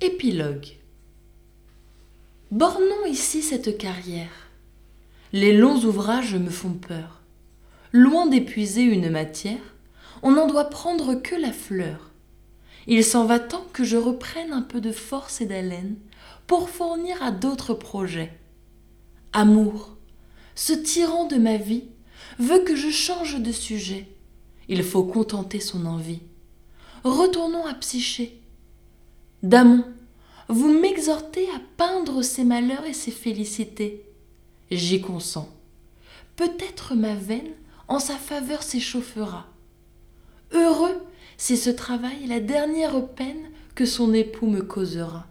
Épilogue Bornons ici cette carrière. Les longs ouvrages me font peur. Loin d'épuiser une matière, on n'en doit prendre que la fleur. Il s'en va tant que je reprenne un peu de force et d'haleine pour fournir à d'autres projets. Amour, ce tyran de ma vie, veut que je change de sujet. Il faut contenter son envie. Retournons à Psyché. Damon, vous m'exhortez à peindre ses malheurs et ses félicités. J'y consens. Peut-être ma veine en sa faveur s'échauffera. Heureux si ce travail la dernière peine que son époux me causera.